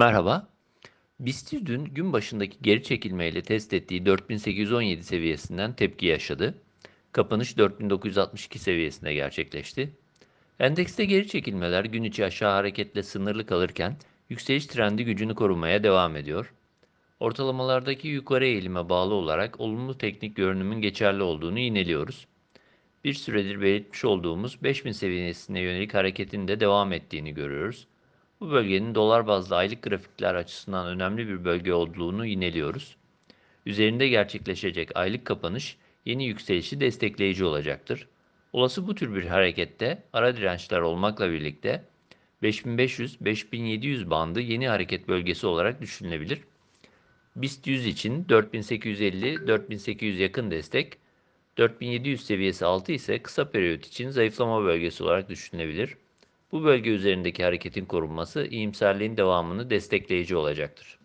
Merhaba. BIST dün gün başındaki geri çekilmeyle test ettiği 4817 seviyesinden tepki yaşadı. Kapanış 4962 seviyesinde gerçekleşti. Endekste geri çekilmeler gün içi aşağı hareketle sınırlı kalırken yükseliş trendi gücünü korumaya devam ediyor. Ortalamalardaki yukarı eğilime bağlı olarak olumlu teknik görünümün geçerli olduğunu yineliyoruz. Bir süredir belirtmiş olduğumuz 5000 seviyesine yönelik hareketin de devam ettiğini görüyoruz. Bu bölgenin dolar bazlı aylık grafikler açısından önemli bir bölge olduğunu yineliyoruz. Üzerinde gerçekleşecek aylık kapanış yeni yükselişi destekleyici olacaktır. Olası bu tür bir harekette ara dirençler olmakla birlikte 5500-5700 bandı yeni hareket bölgesi olarak düşünülebilir. BIST 100 için 4850-4800 yakın destek, 4700 seviyesi altı ise kısa periyot için zayıflama bölgesi olarak düşünülebilir. Bu bölge üzerindeki hareketin korunması iyimserliğin devamını destekleyici olacaktır.